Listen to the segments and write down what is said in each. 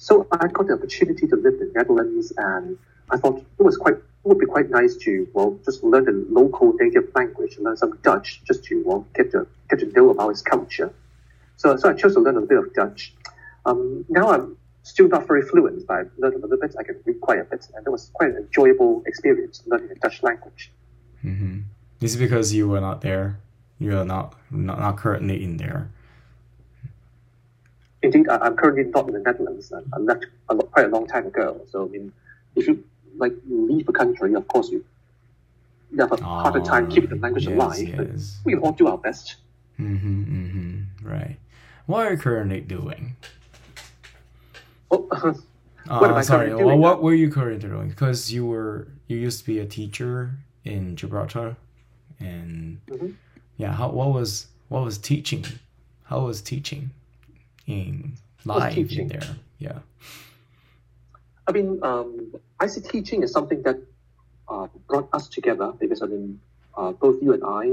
So I got the opportunity to live in the Netherlands, and I thought it was quite it would be quite nice to well just learn the local native language, learn some Dutch, just to well get to get to know about its culture. So so I chose to learn a bit of Dutch. Um, now I'm still not very fluent, but I've learned a little bit. I can read quite a bit, and it was quite an enjoyable experience learning the Dutch language. Mm-hmm. This is because you were not there. You are not not, not currently in there. Indeed, I, am currently not in the Netherlands. I, I left a quite a long time ago. So I mean, if you like leave a country, of course you, you have a oh, harder time keeping the language yes, alive. Yes. But we can all do our best. Mm-hmm, mm-hmm. Right. What are you currently doing? Oh, what uh, sorry. Well, what were you currently doing? Because you were you used to be a teacher in Gibraltar, and mm-hmm. yeah, how what was what was teaching? How was teaching in live teaching? there? Yeah. I mean, um, I see teaching is something that uh, brought us together because I mean, uh, both you and I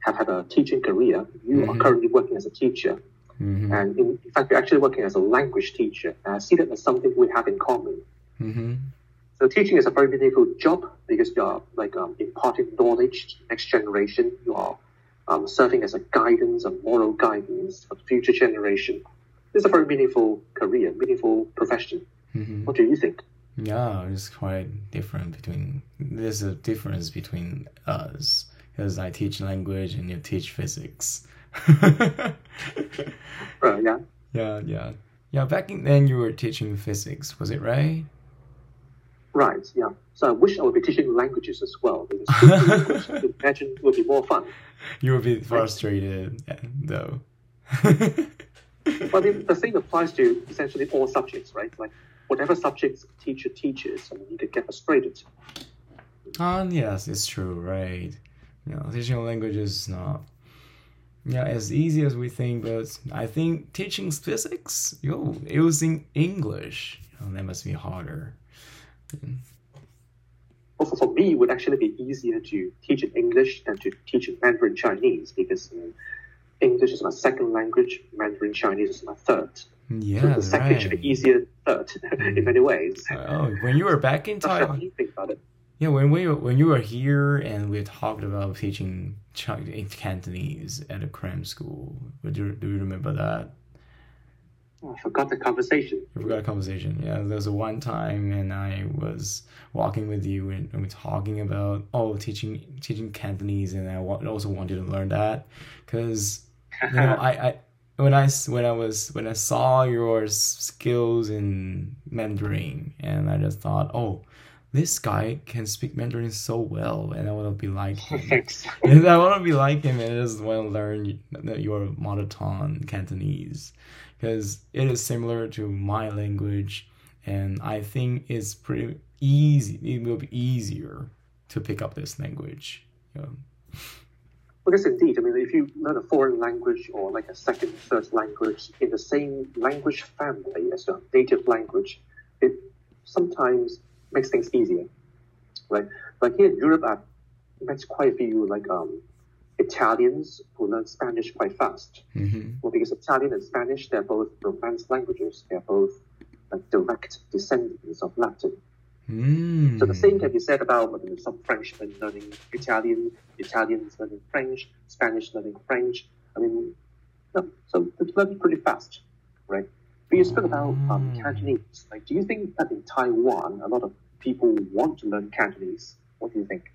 have had a teaching career. You mm-hmm. are currently working as a teacher, mm-hmm. and in, in, fact, you're actually working as a language teacher. And I see that as something we have in common. Mm-hmm. So teaching is a very meaningful job because you're like um, imparting knowledge to the next generation. You are um, serving as a guidance, a moral guidance for the future generation. It's a very meaningful career, meaningful profession. Mm-hmm. What do you think? Yeah, it's quite different between. There's a difference between us because I teach language and you teach physics. yeah. Yeah, yeah, yeah. Back in then, you were teaching physics, was it right? Right. Yeah. So I wish I would be teaching languages as well because language, I imagine would be more fun. You would be frustrated right? though. but the, the thing applies to essentially all subjects, right? Like whatever subjects a teacher teaches, I mean, you could get frustrated. Um, yes, it's true, right? You know, teaching a language is not yeah as easy as we think, but I think teaching physics, yo, using English, you know, that must be harder. Also, for me, it would actually be easier to teach in English than to teach in Mandarin Chinese because um, English is my second language, Mandarin Chinese is my third. Yeah, so the second right. should be easier third in mm. many ways. Uh, oh, when you were back in Taiwan, you think about it. Yeah, when we when you were here and we talked about teaching Chinese Cantonese at a cram school, do you, do you remember that? Oh, I forgot the conversation. I forgot the conversation. Yeah, there was a one time, and I was walking with you, and, and we are talking about oh teaching teaching Cantonese, and I also wanted to learn that because you know I, I when I when I was when I saw your skills in Mandarin, and I just thought, oh, this guy can speak Mandarin so well, and I want to be like him. and I want to be like him, and I just want to learn your mother tongue Cantonese, because it is similar to my language, and I think it's pretty easy. It will be easier to pick up this language. You know. Well, yes, indeed. I mean, if you learn a foreign language or like a second, third language in the same language family as your native language, it sometimes makes things easier, right? Like here in Europe, I've met quite a few like um, Italians who learn Spanish quite fast. Mm-hmm. Well, because Italian and Spanish, they're both Romance languages. They're both like direct descendants of Latin. Mm. So the same can be said about some Frenchmen learning Italian, Italians learning French, Spanish learning French. I mean, no, so it's learning pretty fast, right? But you spoke about um, mm. Cantonese. Like, do you think that in Taiwan, a lot of people want to learn Cantonese? What do you think?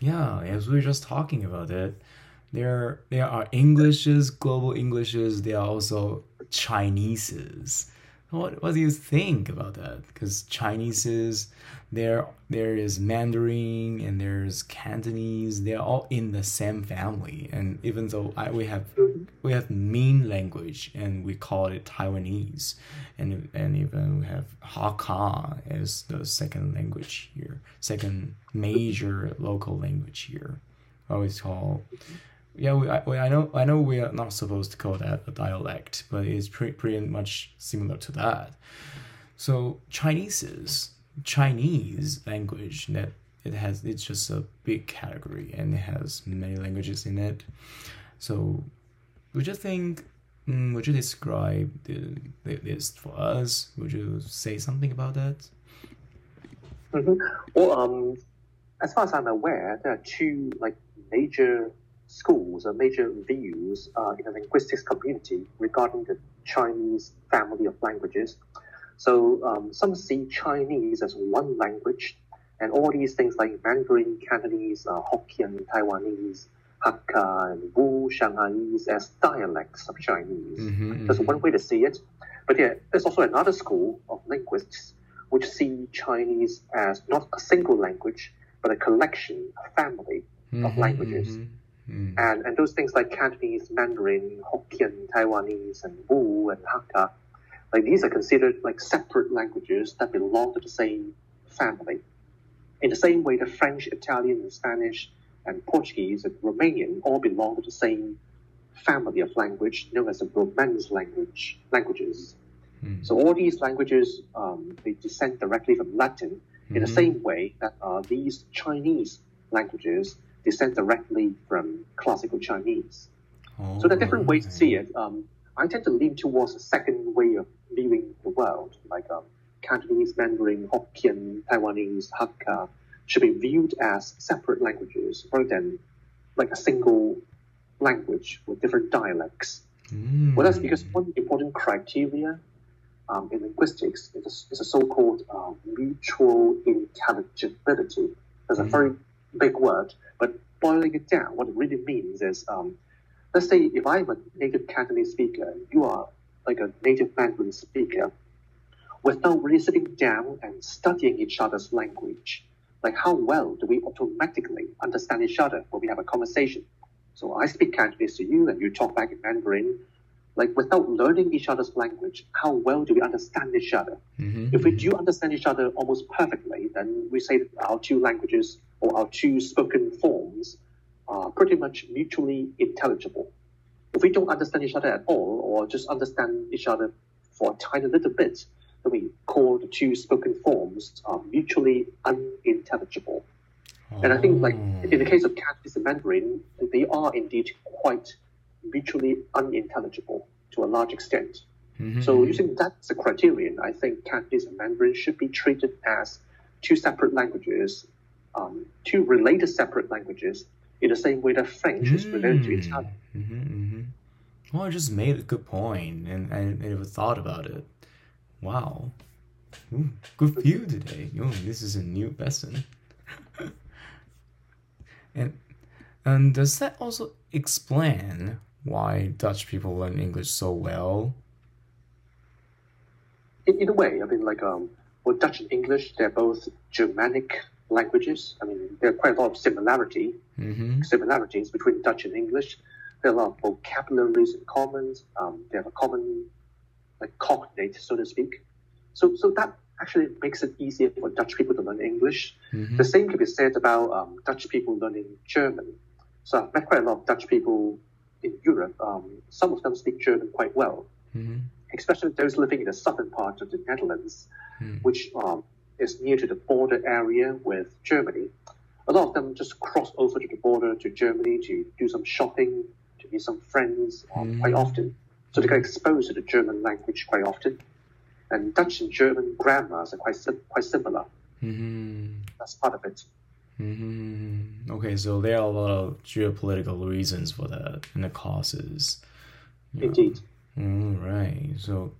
Yeah, as we were just talking about it, there there are Englishes, global Englishes. There are also Chineses. What what do you think about that? Because Chinese is there there is Mandarin and there's Cantonese. They're all in the same family. And even though I, we have we have main language and we call it Taiwanese, and and even we have Hakka as the second language here, second major local language here. Always call yeah, we, I, I know I know we are not supposed to call that a dialect, but it's pretty pretty much similar to that. So Chinese is Chinese language that it has it's just a big category and it has many languages in it. So would you think mm, would you describe the, the, for us? Would you say something about that? Mm-hmm. Well, um, as far as I'm aware, there are two like major schools or major views uh, in the linguistics community regarding the Chinese family of languages. So um, some see Chinese as one language, and all these things like Mandarin, Cantonese, uh, Hokkien, Taiwanese, Hakka, and Wu, Shanghainese as dialects of Chinese. Mm-hmm, That's mm-hmm. one way to see it. But yeah, there's also another school of linguists which see Chinese as not a single language, but a collection, a family of Mhm, languages. Mm. And, and those things like Cantonese, Mandarin, Hokkien, Taiwanese, and Wu and Hakka, like these are considered like separate languages that belong to the same family. In the same way, the French, Italian, and Spanish, and Portuguese and Romanian all belong to the same family of language known as the Romance language languages. Mm. So all these languages um, they descend directly from Latin in the Mhm. same way that uh, these Chinese languages descend directly from classical Chinese. So there are different ways to see it. Um, I tend to lean towards the second way of viewing the world, like um, Cantonese, Mandarin, Hokkien, Taiwanese, Hakka, should be viewed as separate languages rather than like a single language with different dialects. Mm. Well, that's because one important criteria um, in linguistics is a, is a so-called uh, mutual intelligibility. That's a very big word, but boiling it down, what it really means is, um, let's say if I'm a native Cantonese speaker, you are like a native Mandarin speaker, without really sitting down and studying each other's language, like how well do we automatically understand each other when we have a conversation? So I speak Cantonese to you, and you talk back in Mandarin. Like without learning each other's language, how well do we understand each other? Mhm, If we do understand each other almost perfectly, then we say that our two languages or our two spoken forms are pretty much mutually intelligible. If we don't understand each other at all, or just understand each other for a tiny little bit, then we call the two spoken forms uh, mutually unintelligible. And I think, like in the case of Cantonese and Mandarin, they are indeed quite mutually unintelligible to a large extent. Mhm, So using that as a criterion, I think Cantonese and Mandarin should be treated as two separate languages, um, two related separate languages, in the same way that French is related to Italian. Mm-hmm, mm-hmm. Well, I just made a good point, and I never thought about it. Wow. Ooh, good view today. Oh, this is a new lesson. and and does that also explain why Dutch people learn English so well? In, in a way, I mean, like um, well, Dutch and English, they're both Germanic languages. I mean, there are quite a lot of similarity Mm-hmm. similarities between Dutch and English. There are a lot of vocabularies in common. Um, they have a common like cognate, so to speak. So, so that actually makes it easier for Dutch people to learn English. Mm-hmm. The same can be said about um, Dutch people learning German. So I've met quite a lot of Dutch people in Europe. Um, some of them speak German quite well, Mm-hmm. especially those living in the southern part of the Netherlands, Mm. which um, is near to the border area with Germany. A lot of them just cross over to the border to Germany to do some shopping, to meet some friends um, quite often. So they get exposed to the German language quite often. And Dutch and German grammars are quite sim- quite similar. Mm-hmm. That's part of it. Mm-hmm. Okay, so there are a lot of geopolitical reasons for that and the causes. Yeah. Indeed. All right. So,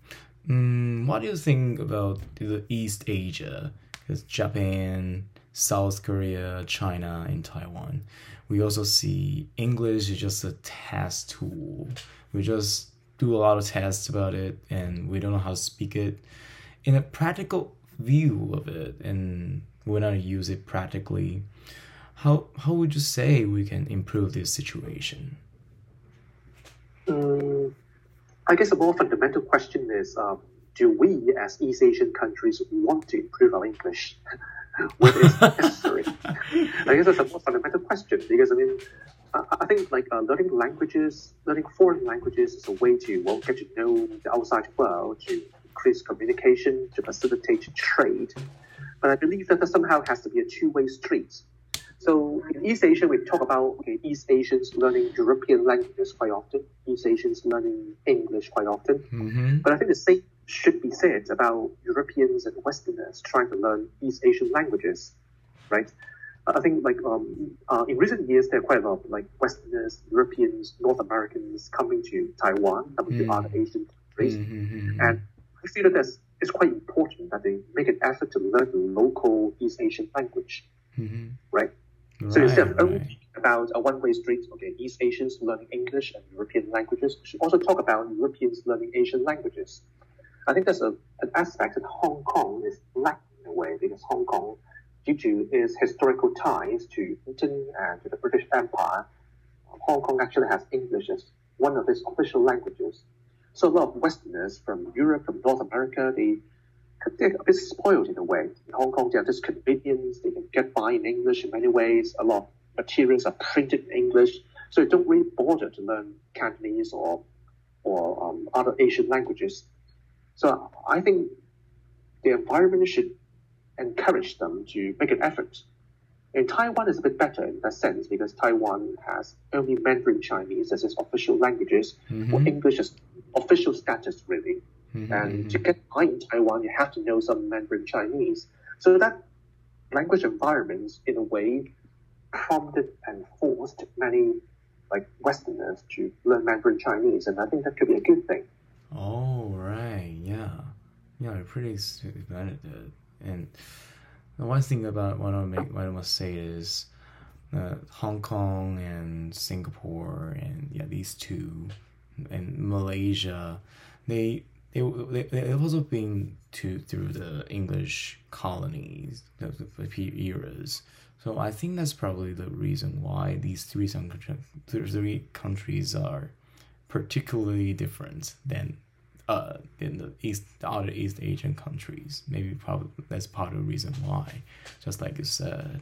mm, what do you think about the East Asia? Because Japan, South Korea, China, and Taiwan. We also see English is just a test tool. We just do a lot of tests about it, and we don't know how to speak it. In a practical view of it, and want to use it practically. How how would you say we can improve this situation? Mm, I guess a more fundamental question is um, do we, as East Asian countries, want to improve our English? Whether it's necessary? I guess that's a more fundamental question because, I mean, I, I think like uh, learning languages, learning foreign languages is a way to well, get to know the outside world, to increase communication, to facilitate trade. But I believe that there somehow has to be a two way street. So in East Asia, we talk about okay, East Asians learning European languages quite often, East Asians learning English quite often. Mm-hmm. But I think the same should be said about Europeans and Westerners trying to learn East Asian languages, right? I think like um, uh, in recent years there are quite a lot of like Westerners, Europeans, North Americans coming to Taiwan, coming to Mm. other Asian countries, Mm-hmm. and I feel that that's, it's quite important that they make an effort to learn the local East Asian language, Mm-hmm. right? So instead of only right. about a one-way street, okay, East Asians learning English and European languages, we should also talk about Europeans learning Asian languages. I think that's a, an aspect that Hong Kong is lacking in a way because Hong Kong, due to its historical ties to Britain and to the British Empire, Hong Kong actually has English as one of its official languages. So a lot of Westerners from Europe, from North America, they they're a bit spoiled in a way. In Hong Kong, they're just convenience. They can get by in English in many ways. A lot of materials are printed in English, so they don't really bother to learn Cantonese or or um, other Asian languages. So I think the environment should encourage them to make an effort. In Taiwan, is a bit better in that sense because Taiwan has only Mandarin Chinese as its official languages, or Mhm. English as official status, really. Mhm, And to mhm. get by in Taiwan, you have to know some Mandarin Chinese. So that language environment, in a way, prompted and forced many like Westerners to learn Mandarin Chinese, and I think that could be a good thing. Oh right, yeah, yeah, pretty excited. And the one thing about what I make, what I must say is, uh, Hong Kong and Singapore and yeah, these two, and Malaysia, they they they they've also been to through the English colonies, the, the eras. So I think that's probably the reason why these three three countries are particularly different than uh in the east the other East Asian countries. Maybe probably that's part of the reason why. Just like you said.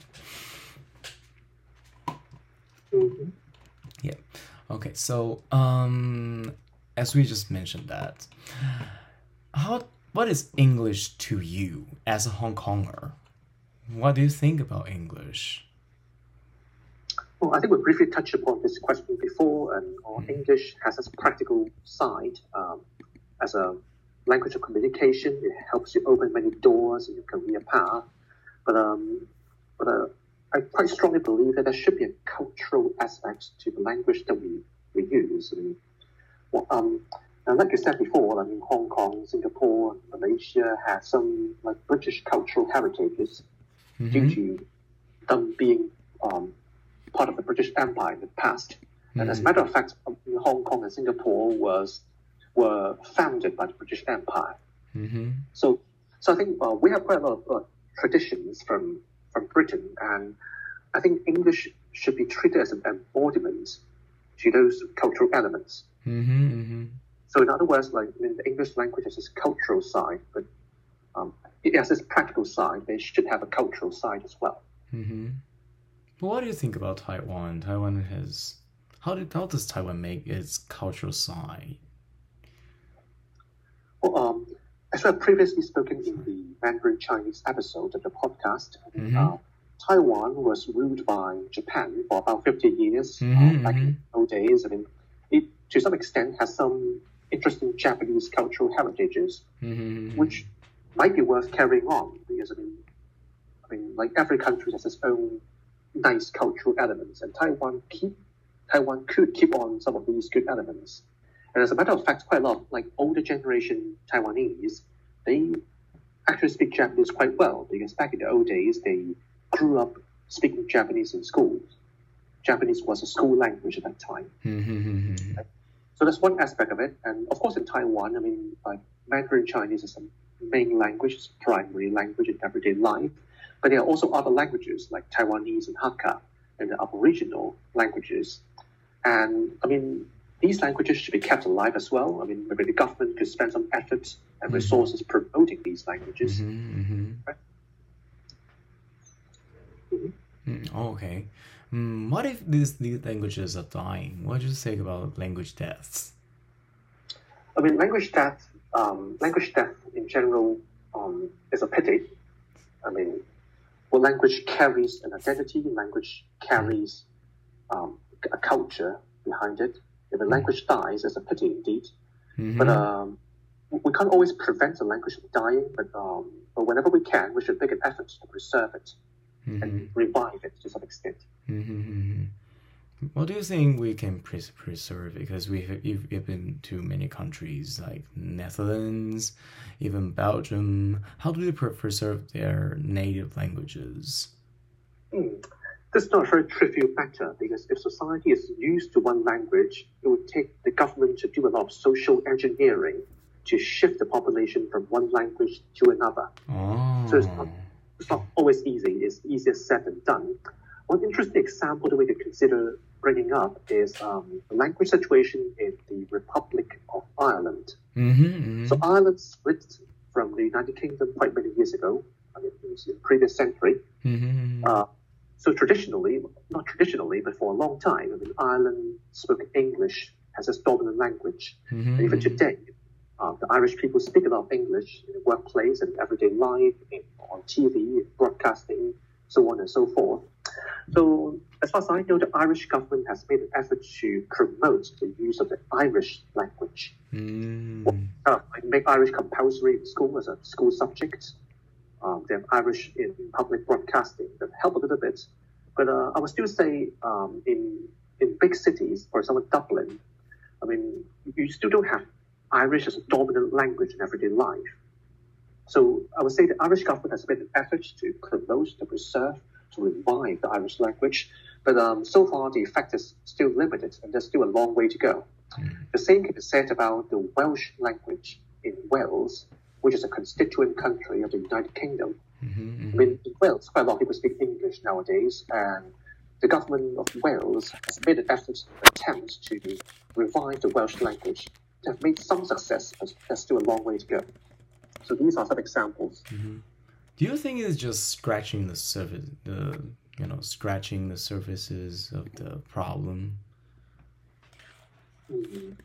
Mm-hmm. Yeah. Okay. So um, as we just mentioned that, how what is English to you as a Hong Konger? What do you think about English? Well, I think we briefly touched upon this question before, and uh, English has its practical side um, as a language of communication. It helps you open many doors in your career path. But um, but uh, I quite strongly believe that there should be a cultural aspect to the language that we, we use. I mean, well, um, and like you said before, I mean, Hong Kong, Singapore, Malaysia have some like British cultural heritages due Mhm. to them being um, part of the British Empire in the past. And as a Mhm. matter of fact, um, Hong Kong and Singapore was were founded by the British Empire. Mhm. So, so I think uh, we have quite a lot of uh, traditions from from Britain, and I think English should be treated as an embodiment to those cultural elements. Mhm. Mhm. So, in other words, like I mean, the English language has its cultural side, but um, it has its practical side. They should have a cultural side as well. Mm-hmm. What do you think about Taiwan? Taiwan has how did how does Taiwan make its cultural side? Well, um, as I previously spoken in the Mandarin Chinese episode of the podcast, Mhm. uh, Taiwan was ruled by Japan for about 50 years. Mhm, uh, back in the old days, I mean, it to some extent has some interesting Japanese cultural heritages, Mm-hmm. which might be worth carrying on because I mean, I mean, like every country has its own nice cultural elements, and Taiwan keep Taiwan could keep on some of these good elements. And as a matter of fact, quite a lot of like older generation Taiwanese, they actually speak Japanese quite well because back in the old days they grew up speaking Japanese in schools. Japanese was a school language at that time. Mm-hmm. So that's one aspect of it. And of course, in Taiwan, I mean, like Mandarin Chinese is a main language, it's a primary language in everyday life. But there are also other languages like Taiwanese and Hakka and the Aboriginal languages. And I mean, these languages should be kept alive as well. I mean, maybe the government could spend some effort and Mhm. resources promoting these languages. Mm-hmm. Mhm. Mm, oh, okay. Mm, what if these these languages are dying? What do you say about language deaths? I mean, language death, um, language death in general um, is a pity. I mean, well, language carries an identity. Language carries um, a culture behind it. If a language dies, it's a pity indeed. Mhm. But um, we can't always prevent a language from dying. But um, but whenever we can, we should make an effort to preserve it Mhm. and revive it to some extent. Mm-hmm. What do you think we can pres- preserve? Because we have you've, been to many countries like Netherlands, even Belgium. How do they pre- preserve their native languages? Hmm. This is not a very trivial matter because if society is used to one language, it would take the government to do a lot of social engineering to shift the population from one language to another. Oh, So it's not, it's not always easy. It's easier said than done. One interesting example that we could consider bringing up is um, the language situation in the Republic of Ireland. mm-hmm, So Ireland split from the United Kingdom quite many years ago. I mean, it was in the previous century. mm-hmm, Uh, so traditionally, not traditionally, but for a long time, I mean, Ireland spoke English as its dominant language. mm-hmm, And even today, uh, the Irish people speak a lot of English in the workplace and everyday life, in, on TV, broadcasting, so on and so forth. So, as far as I know, the Irish government has made an effort to promote the use of the Irish language. mm Uh, make Irish compulsory in school as a school subject. Um, have Irish in public broadcasting that help a little bit. But uh, I would still say um, in in big cities, for example, Dublin, I mean, you still don't have Irish as a dominant language in everyday life. So I would say the Irish government has made an effort to promote, to preserve, to revive the Irish language. But um, so far, the effect is still limited, and there's still a long way to go. The same can be said about the Welsh language in Wales, which is a constituent country of the United Kingdom. mm-hmm, I mean, in Wales, quite a lot of people speak English nowadays, and the government of Wales has made an effort, attempt to revive the Welsh language. They have made some success, but there's still a long way to go. So these are some examples. Do you think it's just scratching the surface, the you know, scratching the surfaces of the problem? Mhm.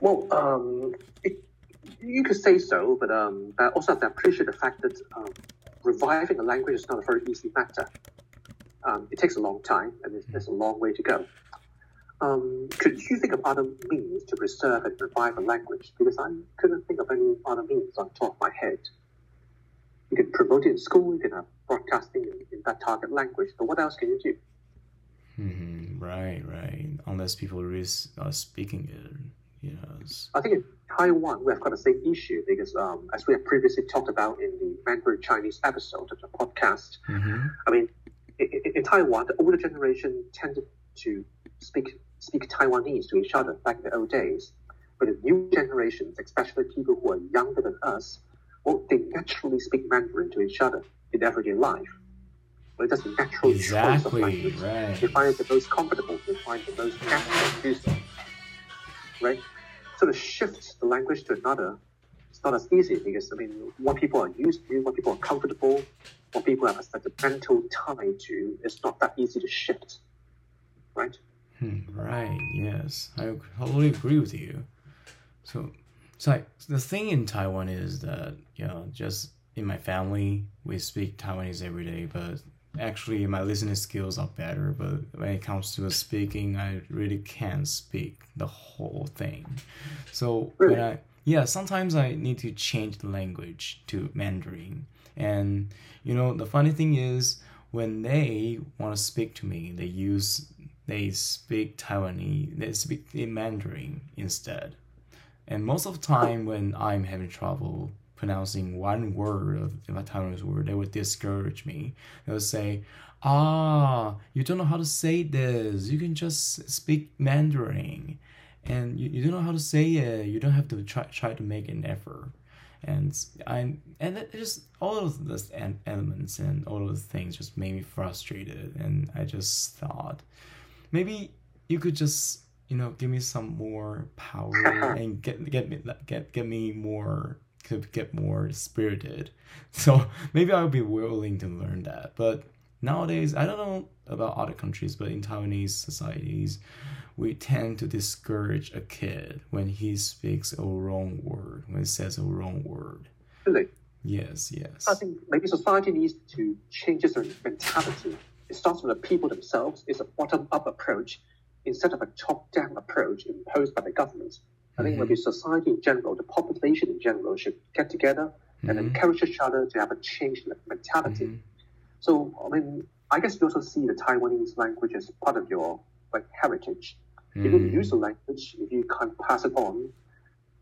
Well, um, it, you could say so, but um, I also have to appreciate the fact that um, reviving a language is not a very easy matter. Um, it takes a long time, and there's, a long way to go. Um, could you think of other means to preserve and revive a language? Because I couldn't think of any other means on top of my head. You can promote it in school, you can have broadcasting in, in that target language, but what else can you do? hmm Right, right. Unless people are speaking it, yes. I think in Taiwan, we have got the same issue because, um, as we have previously talked about in the Mandarin Chinese episode of the podcast, Mm-hmm. I mean, in, in, Taiwan, the older generation tended to speak speak Taiwanese to each other back in the old days. But the new generations, especially people who are younger than us, well, they naturally speak Mandarin to each other in everyday life. But it's just natural choice of Exactly, language. They right. find it the most comfortable. They find it the most natural to do so. Right? So to shift the language to another, it's not as easy because I mean, what people are used to, what people are comfortable, what people have a sentimental tie to, it's not that easy to shift. Right? Hmm, right, yes. I totally agree with you. So, it's like the thing in Taiwan is that, you know, just in my family, we speak Taiwanese every day, but actually my listening skills are better. But when it comes to speaking, I really can't speak the whole thing. So, when Really? I, yeah, sometimes I need to change the language to Mandarin. And, you know, the funny thing is, when they want to speak to me, they use they speak Taiwanese, they speak in Mandarin instead. And most of the time, when I'm having trouble pronouncing one word of a Taiwanese word, they would discourage me. They would say, "Ah, you don't know how to say this. You can just speak Mandarin, and you, you don't know how to say it. You don't have to try try to make an effort." And I and it just all of those elements and all of those things just made me frustrated, and I just thought maybe you could just you know give me some more power and get get me get get me more could get more spirited so maybe i'll be willing to learn that but nowadays i don't know about other countries but in taiwanese societies we tend to discourage a kid when he speaks a wrong word when he says a wrong word Really? Yes, yes. I think maybe society needs to change its mentality. It starts with the people themselves. It's a bottom-up approach instead of a top-down approach imposed by the government. I think maybe society in general, the population in general, should get together and Mhm. encourage each other to have a change in mentality. Mhm. So, I mean, I guess you also see the Taiwanese language as part of your like heritage. If you Mhm. use the language, if you can't pass it on,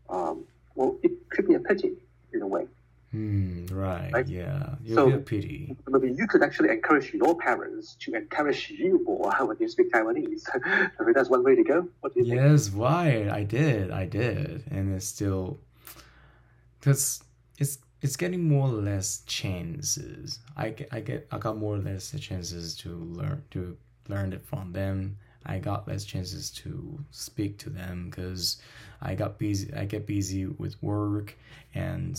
um, well, it could be a pity in a way. Hmm, right, Right? yeah. You So- pity. Maybe you could actually encourage your parents to encourage you more when you speak Taiwanese. I mean, that's one way to go. What do you think? Yes, right. I did. I did. And it's still because it's it's getting more or less chances. I get I get I got more or less chances to learn to learn it from them. I got less chances to speak to them because I got busy. I get busy with work and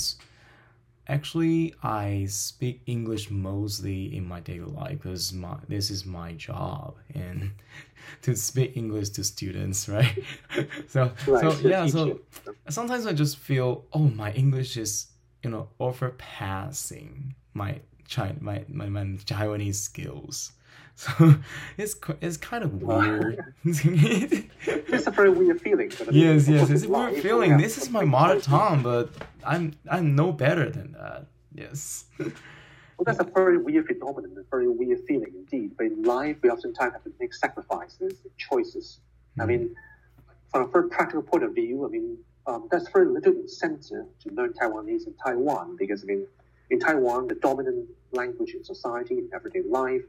actually I speak English mostly in my daily life because my this is my job and to speak English to students, right? so Right, so yeah, so sometimes I just feel oh my English is you know overpassing my China my, my, my Taiwanese skills. So it's it's kind of weird. It's a very weird feeling. but I mean, yes, yes, it's a weird feeling. This is my mother tongue, but I'm I'm no better than that. Yes. Well, that's a very weird phenomenon, a very weird feeling indeed. But in life, we oftentimes have to make sacrifices and choices. I mean, from a very practical point of view, I mean, um, there's very little incentive to learn Taiwanese in Taiwan because, I mean, in Taiwan, the dominant language in society, in everyday life,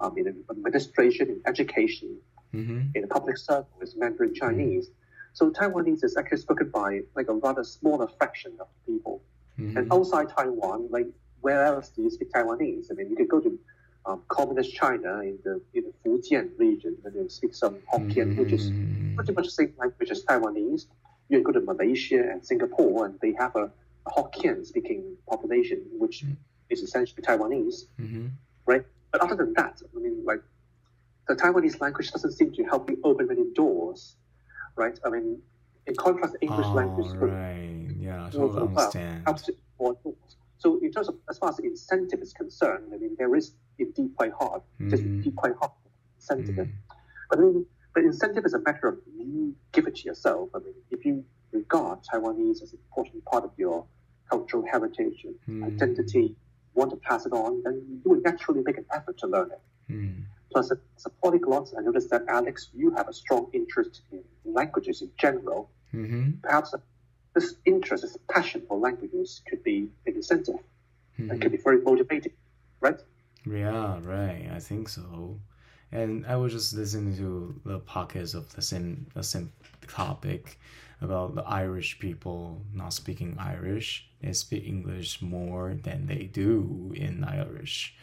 um, in administration, in education, hmm in the public circle is Mandarin Chinese. So Taiwanese is actually spoken by like a rather smaller fraction of people. hmm And outside Taiwan, like where else do you speak Taiwanese? I mean, you could go to um, communist China in the in the Fujian region and you speak some Hokkien, which is Mhm. pretty much the same language as Taiwanese. You can go to Malaysia and Singapore, and they have a, a Hokkien speaking population, which Mm. is essentially Taiwanese, Mhm. right? But other than that, I mean, like the Taiwanese language doesn't seem to help you open many doors, right? I mean, in contrast, the English language Oh, of right. Yeah, I totally understand. helps you more doors. So in terms of as far as incentive is concerned, I mean, there is indeed quite hard, just Mhm. indeed quite hard incentive. Mhm. But I mean, the incentive is a matter of you give it to yourself. I mean, if you regard Taiwanese as an important part of your cultural heritage and Mm. identity, want to pass it on, then you will naturally make an effort to learn it. Mm. Plus, as a polyglot, I noticed that Alex, you have a strong interest in languages in general. Mhm. Perhaps this interest, this passion for languages could be an incentive and Mhm. could be very motivating, right? Yeah, right. I think so. And I was just listening to the podcast of the same the same topic about the Irish people not speaking Irish. They speak English more than they do in Irish.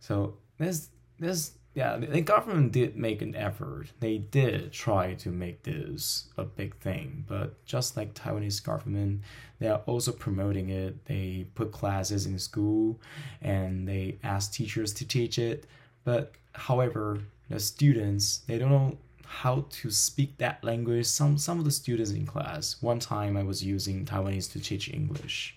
So this there's yeah, the government did make an effort. They did try to make this a big thing, but just like Taiwanese government, they are also promoting it. They put classes in school and they ask teachers to teach it. But however, the students they don't how to speak that language. Some some of the students in class. One time I was using Taiwanese to teach English,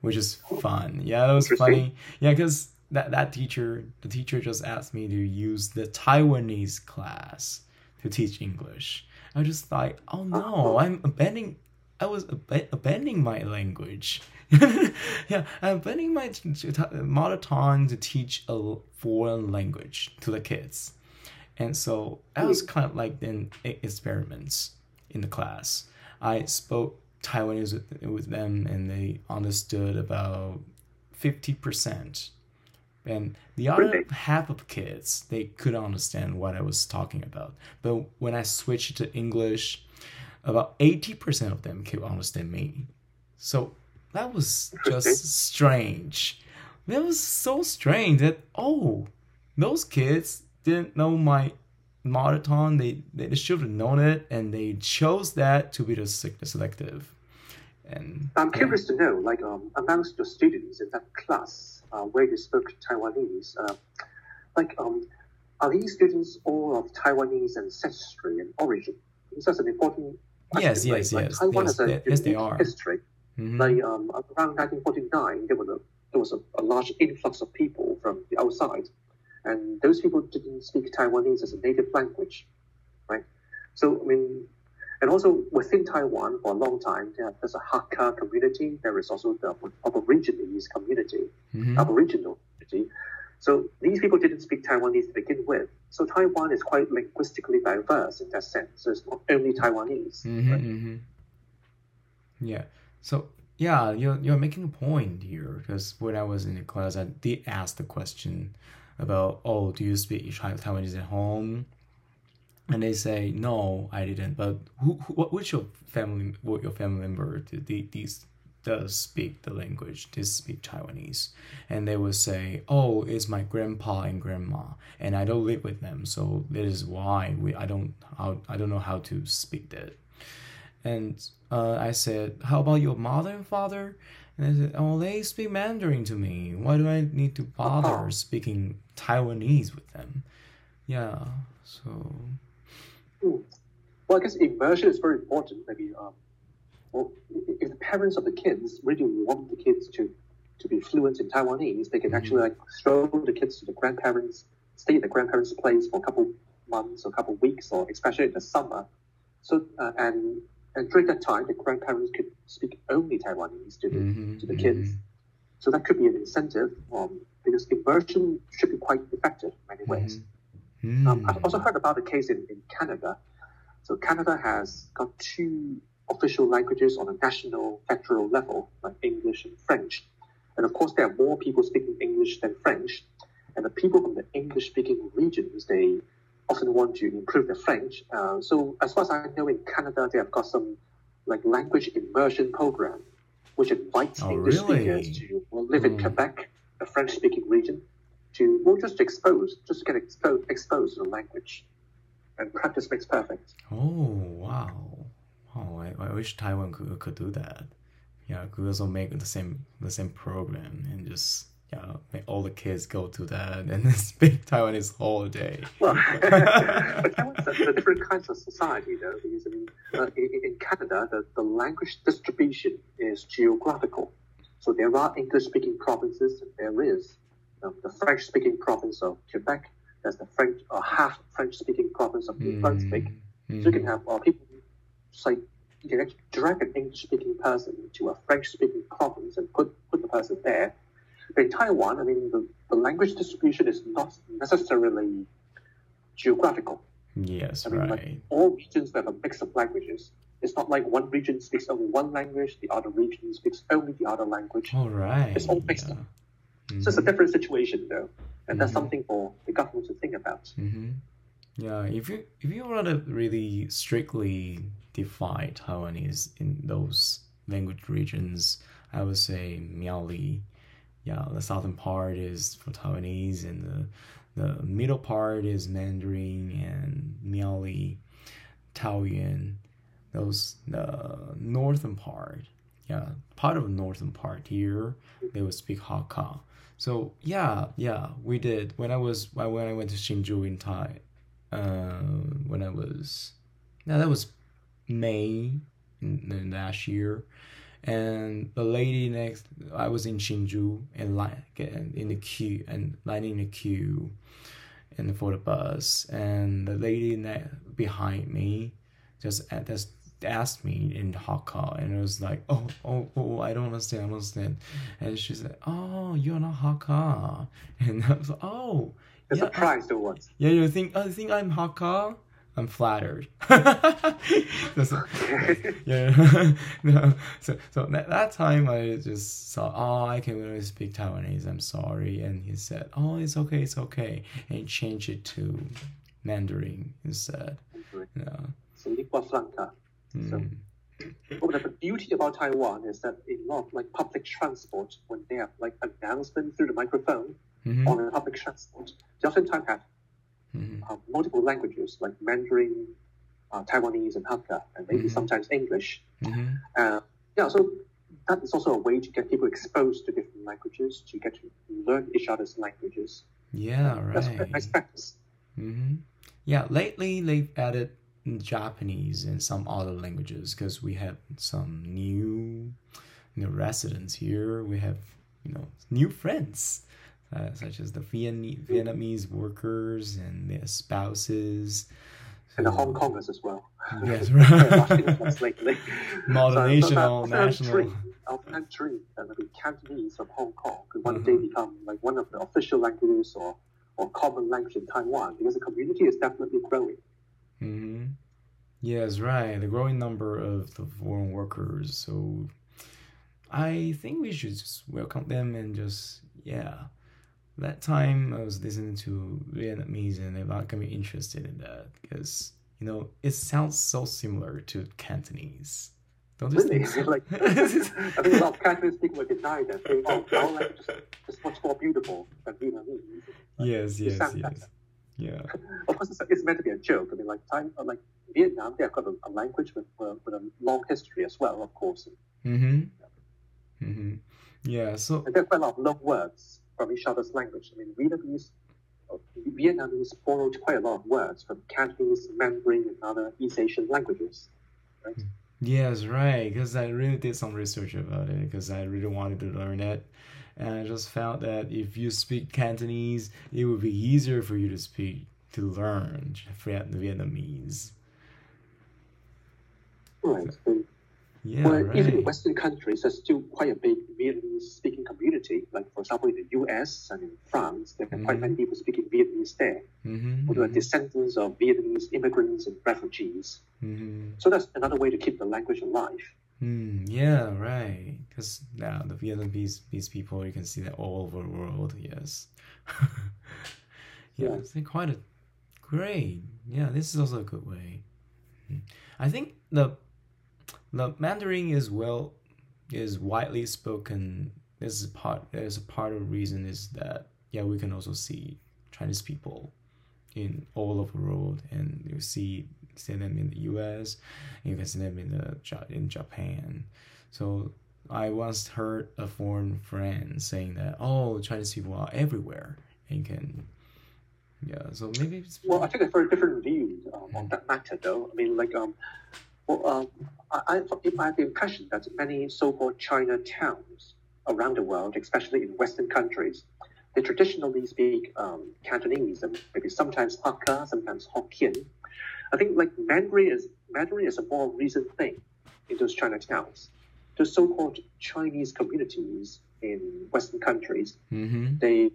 which is fun. Yeah, it was funny. Yeah, because that that teacher, the teacher just asked me to use the Taiwanese class to teach English. I just like, oh no, uh-huh. I'm abandoning. I was ab- abandoning my language. yeah, I'm abandoning my t- t- mother tongue to teach a foreign language to the kids. And so I was kind of like e- experiments in the class. I spoke Taiwanese with, with them, and they understood about fifty percent. And the other half of kids, they couldn't understand what I was talking about. But when I switched to English, about eighty percent of them could understand me. So that was just strange. That was so strange that oh, those kids didn't know my mother tongue. They they should have known it, and they chose that to be the selective. And I'm yeah. curious to know, like um, amongst your students in that class uh, where you spoke Taiwanese, uh, like um, are these students all of Taiwanese ancestry and origin? This is an important question. Yes, right? yes, Like, yes, Taiwan yes, has a they- yes, they unique are. history. Mhm. Like um, around 1949, there was a there was a, a large influx of people from the outside, and those people didn't speak Taiwanese as a native language, right? So I mean, and also within Taiwan for a long time, there, there's a Hakka community. There is also the Aborigines community, Mhm. Aboriginal community. So these people didn't speak Taiwanese to begin with. So Taiwan is quite linguistically diverse in that sense. So it's not only Taiwanese. hmm right? hmm Yeah. So yeah, you're you're making a point here because when I was in the class, I did ask the question about, oh, do you speak Taiwanese at home? And they say no, I didn't. But who, who what which your family, what your family member, did the- these does speak the language, does speak Taiwanese, and they would say, oh, it's my grandpa and grandma, and I don't live with them, so that is why we I don't how I don't know how to speak that. And uh, I said, How about your mother and father? And I said, Oh, they speak Mandarin to me. Why do I need to bother Oh. speaking Taiwanese with them? Yeah, so. Well, I guess immersion is very important. Maybe, um, well, if the parents of the kids really want the kids to, to be fluent in Taiwanese, they can Mhm. actually like throw the kids to the grandparents, stay at the grandparents' place for a couple months or a couple weeks, or especially in the summer. So uh, and and during that time, the grandparents could speak only Taiwanese to the mhm, to the kids. mhm, So that could be an incentive, um, because immersion should be quite effective in many ways. mhm. Um, I've also Mm. heard about a case in, in Canada. So Canada has got two official languages on a national federal level, like English and French. And of course, there are more people speaking English than French. And the people from the English-speaking regions, they often want to improve their French. Uh, so as far as I know, in Canada, they have got some like language immersion program, which invites Oh, English really? speakers to well, live in Mm. Quebec, a French-speaking region, to well just expose, just get exposed exposed to the language, and practice makes perfect. Oh, wow. Oh, I, I wish Taiwan could, could do that. Yeah, could also make the same the same program and just yeah make all the kids go to that and then speak Taiwanese whole day. Well, but Taiwan's a, a different kind of society, though, because I mean, uh, in, in Canada, the, the language distribution is geographical. So there are English-speaking provinces, and there is um, the French-speaking province of Quebec. There's the French, or half French-speaking province of New Brunswick. Mm, So you can have uh, people, like you can actually drag an English-speaking person to a French-speaking province and put put the person there. In Taiwan, I mean, the, the language distribution is not necessarily geographical. Yes, I mean, like right. all regions have a mix of languages. It's not like one region speaks only one language, the other region speaks only the other language. All right. It's all mixed yeah. up. So it's a Mhm. different situation, though, and that's Mhm. something for the government to think about. hmm Yeah, if you if you want to really strictly define Taiwanese in those language regions, I would say Miaoli. Yeah, the southern part is for Taiwanese, and the the middle part is Mandarin and Miaoli, Taoyuan. Those the northern part, yeah, part of the northern part here, they would speak Hakka. So yeah, yeah, we did when I was when I went to Hsinchu in Thai. Uh, when I was, no, that was May in, in last year, and the lady next, I was in Hsinchu and like in the queue and lining the queue, and for the bus, and the lady ne- behind me, just just asked me in Hakka, and it was like, oh, oh, oh, I don't understand, I don't understand, and she said, oh, you're not Hakka, and I was like, oh. They're Yeah, surprised at once. Yeah, you think oh, I think I'm Hakka? I'm flattered. That's- yeah. no. So so that, that time I just saw, oh, I can really speak Taiwanese. I'm sorry, and he said, oh, it's okay, it's okay, and he changed it to Mandarin instead. Yeah. So lingua franca. Mm. Well, the beauty about Taiwan is that in a lot of like public transport, when they have like announcement through the microphone Mhm. on the public transport, they oftentimes have Mhm. uh, multiple languages like Mandarin, uh, Taiwanese, and Hakka, and maybe Mhm. sometimes English. Mhm. Uh, yeah, so that is also a way to get people exposed to different languages, to get to learn each other's languages. Yeah, right. That's a nice practice. hmm Yeah, lately they've added Japanese and some other languages because we had some new you know residents here, we have you know new friends. Uh, such as the Vietnam- Vietnamese workers and their spouses, and the Hong Kongers as well. Yes, right. lately. Multinational, national. Dream, our plan dream that maybe Cantonese of Hong Kong could one day Mhm. become like one of the official languages or, or common language in Taiwan because the community is definitely growing. hmm Yes, right. The growing number of the foreign workers. So I think we should just welcome them and just yeah. That time I was listening to Vietnamese and they got me interested in that because you know it sounds so similar to Cantonese. Don't you Really? think so? like, I think a lot of Cantonese people would deny that. Saying, oh, our language is, is much more beautiful than Vietnamese. yes, You yes, sound yes. Yeah. Of course, it's, it's meant to be a joke. I mean, like time, uh, like Vietnam, they've got a, a language with, uh, with a long history as well, of course. Mm-hmm. Mm-hmm. Yeah, so And there are quite a lot of loan words from each other's language. I mean, Vietnamese, uh, Vietnamese borrowed quite a lot of words from Cantonese, Mandarin, and other East Asian languages. Right? Yes, right. Because I really did some research about it because I really wanted to learn it. And I just found that if you speak Cantonese, it would be easier for you to speak, to learn Vietnamese. Right. And, Yeah, well, even in. Western countries, there's still quite a big Vietnamese-speaking community. Like, for example, in the U.S. and in France, there are quite Mhm. many people speaking Vietnamese there, Mm-hmm. who are descendants of Vietnamese immigrants and refugees. Mm-hmm. So that's another way to keep the language alive. Mm, yeah, right. Because now the Vietnamese these people, you can see that all over the world. Yes. yeah, Yeah. it's quite a great. Yeah, this is also a good way. Mm. I think the the Mandarin is well is widely spoken. This is part. There's a part of the reason is that yeah we can also see Chinese people in all over the world, and you see see them in the U.S. You can see them in the in Japan. So I once heard a foreign friend saying that oh Chinese people are everywhere and can yeah. So maybe it's Well, I a very different view um, on that matter, though. I mean, like, um, well, um, I, I, have the impression that many so-called China towns around the world, especially in Western countries, they traditionally speak um, Cantonese and maybe sometimes Hakka, sometimes Hokkien. I think like Mandarin is Mandarin is a more recent thing in those China towns. Those so-called Chinese communities in Western countries, mm-hmm. they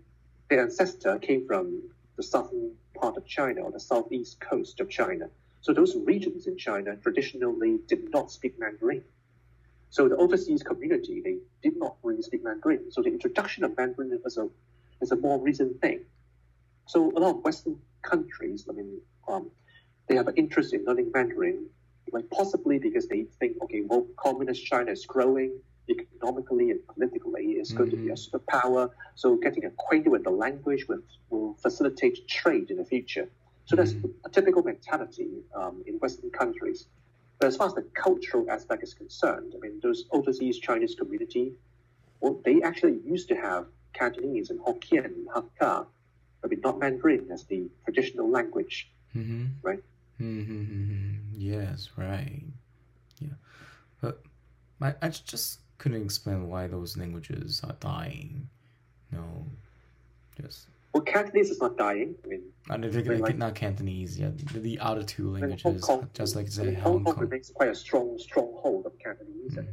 their ancestor came from the southern part of China or the southeast coast of China. So those regions in China traditionally did not speak Mandarin. So the overseas community they did not really speak Mandarin. So the introduction of Mandarin is a is a more recent thing. So a lot of Western countries, I mean, um, they have an interest in learning Mandarin, like possibly because they think, okay, well, communist China is growing economically and politically, it's going to be a superpower. So getting acquainted with the language will, will facilitate trade in the future. So that's a typical mentality um, in Western countries. But as far as the cultural aspect is concerned, I mean, those overseas Chinese community, well, they actually used to have Cantonese and Hokkien and Hakka, but not Mandarin as the traditional language. Mm-hmm. Right. Mm-hmm. Yes, right. Yeah, but I I just couldn't explain why those languages are dying. No, just Well, Cantonese is not dying. I mean, I don't think Wait, like, not Cantonese. Yeah, the, the other two languages, Kong, just like say Hong Hong Kong Kong. remains quite a strong stronghold of Cantonese, and,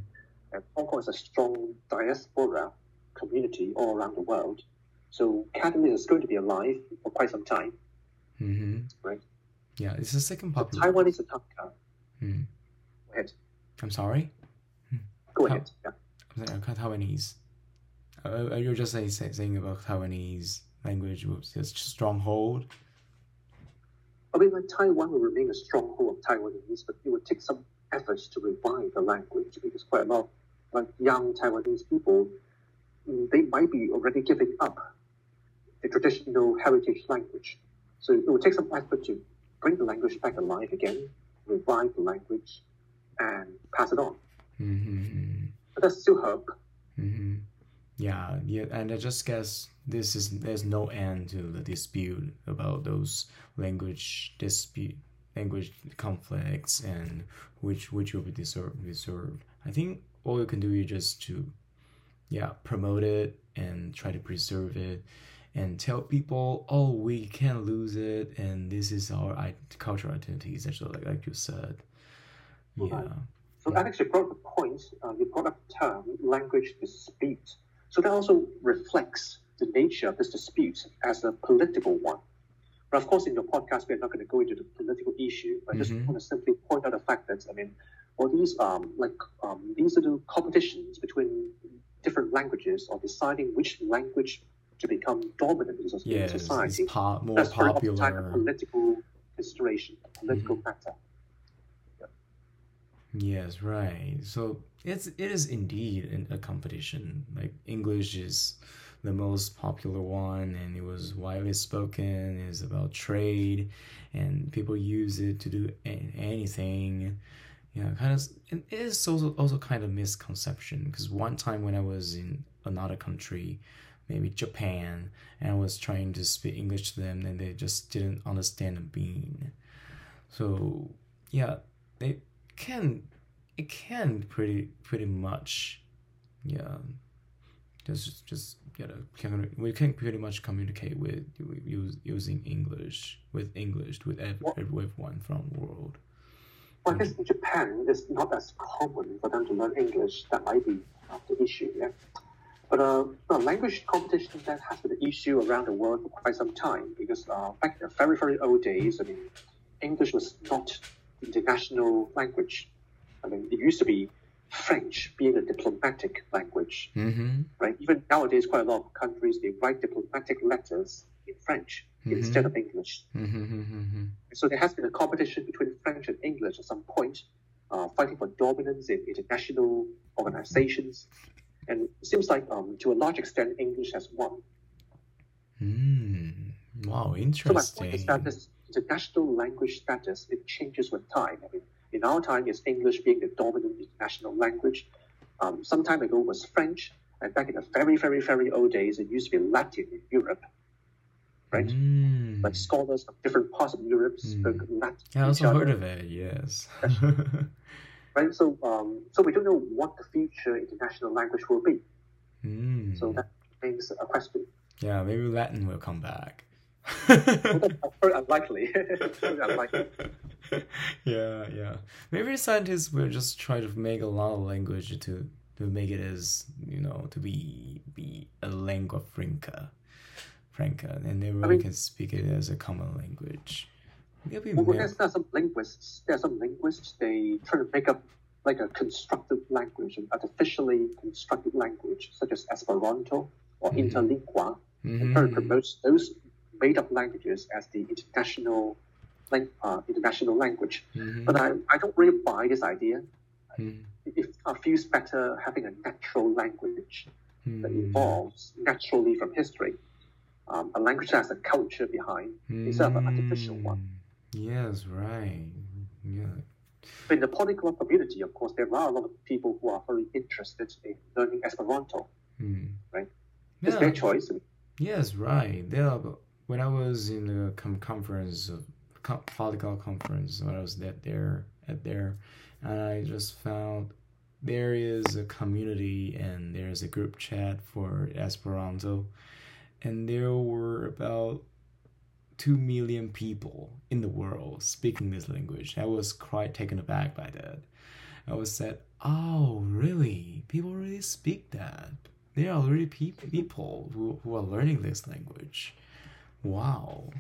and Hong Kong is a strong diaspora community all around the world. So Cantonese is going to be alive for quite some time. Mm-hmm. Right. Yeah, it's the second popular. Taiwanese and Hakka. Mm. Go ahead. I'm sorry. Go How- ahead. Yeah. I'm saying, uh, Taiwanese. Uh, you're just say, say, saying about Taiwanese language was just stronghold. I mean, like Taiwan will remain a stronghold of Taiwanese, but it would take some efforts to revive the language because quite a lot of like young Taiwanese people, they might be already giving up the traditional heritage language. So it would take some effort to bring the language back alive again, revive the language, and pass it on. Mm-hmm. But there's still hope. Mm-hmm. Yeah, yeah, and I just guess this is there's no end to the dispute about those language dispute, language conflicts, and which which will be deserved. deserved. I think all you can do is just to yeah promote it and try to preserve it and tell people oh we can't lose it and this is our I- cultural identity essentially like, like you said yeah Right. So Alex, you brought the point, uh, you brought up the term language dispute. So that also reflects the nature of this dispute as a political one. But of course, in your podcast, we're not going to go into the political issue. I just Mhm. want to simply point out the fact that, I mean, all these um, like um, these are the competitions between different languages or deciding which language to become dominant in yes society. it's po- more That's very often a popular political consideration, a political Mm-hmm. matter. Yes, right. So it's it is indeed a competition. Like English is the most popular one, and it was widely spoken. is about trade, and people use it to do anything. Yeah, kind of. It is also also kind of misconception because one time when I was in another country, maybe Japan, and I was trying to speak English to them, and they just didn't understand a bean. So yeah, they can it can pretty pretty much yeah just just you know can, we can pretty much communicate with, use, using english with english with everyone from the world Well, I guess in Japan, it's not as common for them to learn English. That might be the issue, yeah. But uh, no, language competition that has been an issue around the world for quite some time because uh, back in the very, very old days, I mean, English was not international language. I mean, it used to be French being a diplomatic language, mm-hmm. right? Even nowadays, quite a lot of countries, they write diplomatic letters in French instead of English. Mm-hmm. So there has been a competition between French and English at some point, uh, fighting for dominance in international organizations. And it seems like, um, to a large extent, English has won. Mm. wow So my interesting point is that this international language status it changes with time. I mean, in our time, it's English being the dominant international language. Um, some time ago was French, and back in the very, very, very old days, it used to be Latin in Europe. Right? Mm. Like scholars of different parts of Europe spoke Latin. Hmm. I also heard of it yes right? So, um, so we don't know what the future international language will be. mm. So that remains a question. yeah maybe latin will come back Well, that's very unlikely. very unlikely. yeah, yeah. Maybe scientists will just try to make a lot of language to to make it as you know to be be a lingua franca, franca, and everyone mean- can speak it as a common language. Maybe Well, there's, there's some linguists. There are some linguists. They try to make up like a constructed language, an artificially constructed language, such as Esperanto or Mhm. Interlingua, and try to Mhm. promote those made-up languages as the international, uh, international language. Mhm. But I, I don't really buy this idea. Mhm. It, it feels better having a natural language that Mhm. evolves naturally from history. Um, a language that has a culture behind instead of an artificial one. Mm. Yes, right. Yeah. But in the polyglot community, of course, there are a lot of people who are very interested in learning Esperanto. Mm. Right. It's Yeah. their choice. Yes, right. There, are- when I was in the com- conference, of polyglot conference, when I was that there at there, and I just found there is a community and there's a group chat for Esperanto, and there were about two million people in the world speaking this language. I was quite taken aback by that. I was said, "Oh, really? People really speak that? There are already pe- people who, who are learning this language. Wow."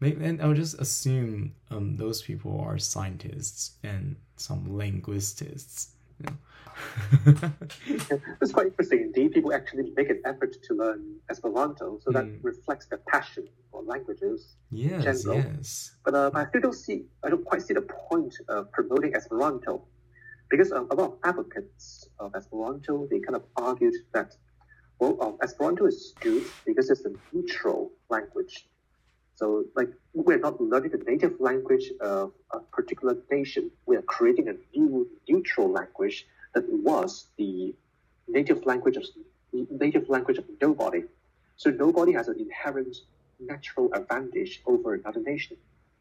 Maybe, and I would just assume um, those people are scientists and some linguists. You know? It's quite interesting indeed. People actually make an effort to learn Esperanto, so that Mm. reflects their passion for languages. yes, yes. But uh, I still don't see, I don't quite see the point of promoting Esperanto, because um, a lot of advocates of Esperanto they kind of argued that, well, um, Esperanto is good because it's a neutral language. So, like, we're not learning the native language of a particular nation. We are creating a new neutral language that was the native language of native language of nobody. So nobody has an inherent natural advantage over another nation.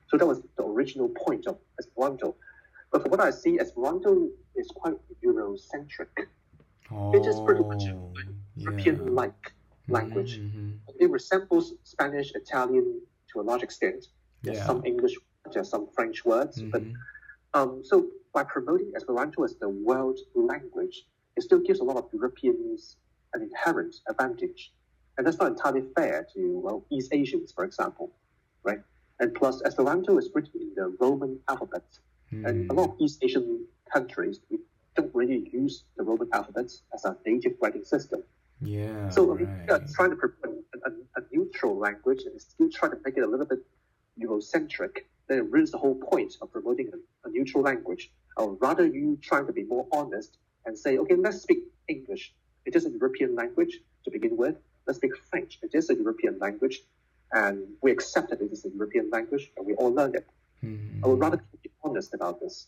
So that was the original point of Esperanto. But from what I see, Esperanto is quite Eurocentric. Oh, It is pretty much a European-like language. Mhm. It resembles Spanish, Italian to a large extent. There's Yeah. some English, there's some French words, but Mhm. um, so by promoting Esperanto as the world language, it still gives a lot of Europeans an inherent advantage, and that's not entirely fair to well East Asians, for example, right? And plus, Esperanto is written in the Roman alphabet, and a lot of East Asian countries we don't really use the Roman alphabet as a native writing system. Yeah. So I mean, right. yeah, trying to promote a, a, a neutral language and still trying to make it a little bit Eurocentric, then it ruins the whole point of promoting a, a neutral language. Or rather, you trying to be more honest and say, okay, let's speak English. It is a European language to begin with. Let's speak French. It is a European language, and we accept that it is a European language, and we all learn it. Mhm. I would rather be honest about this.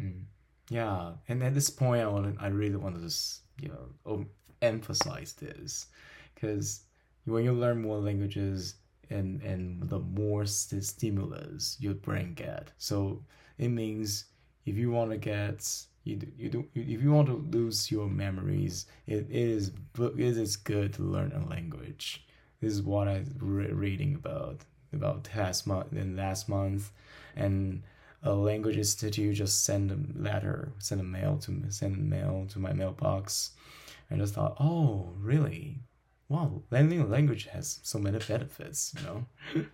Mm. Yeah, and at this point, I want I really want to just you know emphasize this because when you learn more languages and and the more st- stimulus your brain get, so it means if you want to get you do, you do if you want to lose your memories, it, it is it is good to learn a language. This is what I re- reading about about last month and last month, and a language institute just send a letter, send a mail to send a mail to my mailbox. I just thought, oh, really? Wow, learning a language has so many benefits, you know.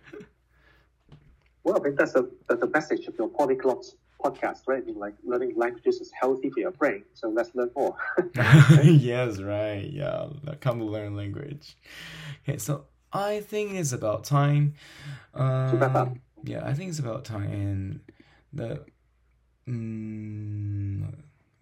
Well, I think that's the, the, the message of your polyglot podcast, right? I mean, like learning languages is healthy for your brain, so let's learn more. yes, right. Yeah, come to learn language. Okay, so I think it's about time. Um. Yeah, I think it's about time. And the mm,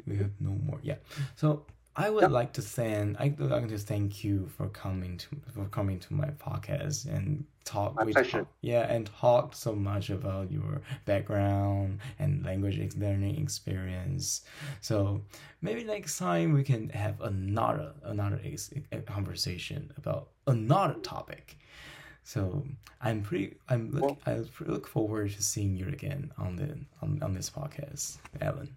we have no more. Yeah, so I would Yep. like to thank. I would like to thank you for coming to for coming to my podcast and talk. My pleasure. talk- yeah, and talk so much about your background and language learning experience. So maybe next time we can have another another ex- conversation about another topic. So I'm pretty I'm look I look forward to seeing you again on the on, on this podcast, Alan.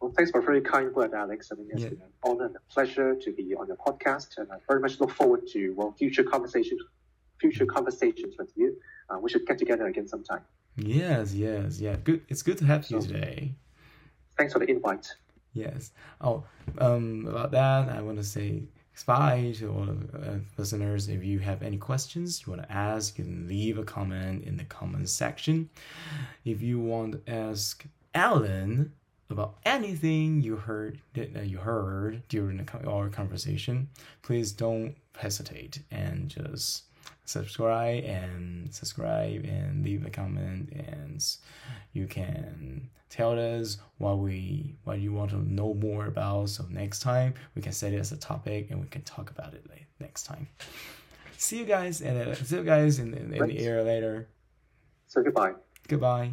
Well, thanks for a very kind word, Alex. I mean, it's Yeah. been an honor and a pleasure to be on your podcast, and I very much look forward to well future conversations, future conversations with you. Uh, we should get together again sometime. Yes, yes, yeah. Good. It's good to have you today. Thanks for the invite. Yes. Oh, um, about that, I want to say bye to all the uh, listeners. If you have any questions you want to ask, you can leave a comment in the comment section. If you want to ask Alan about anything you heard that uh, you heard during the, co- our conversation, please don't hesitate and just subscribe and subscribe and leave a comment and you can tell us what we what you want to know more about. So next time we can set it as a topic and we can talk about it like, next time. See you guys and see you guys in, in, in the air later. So goodbye. goodbye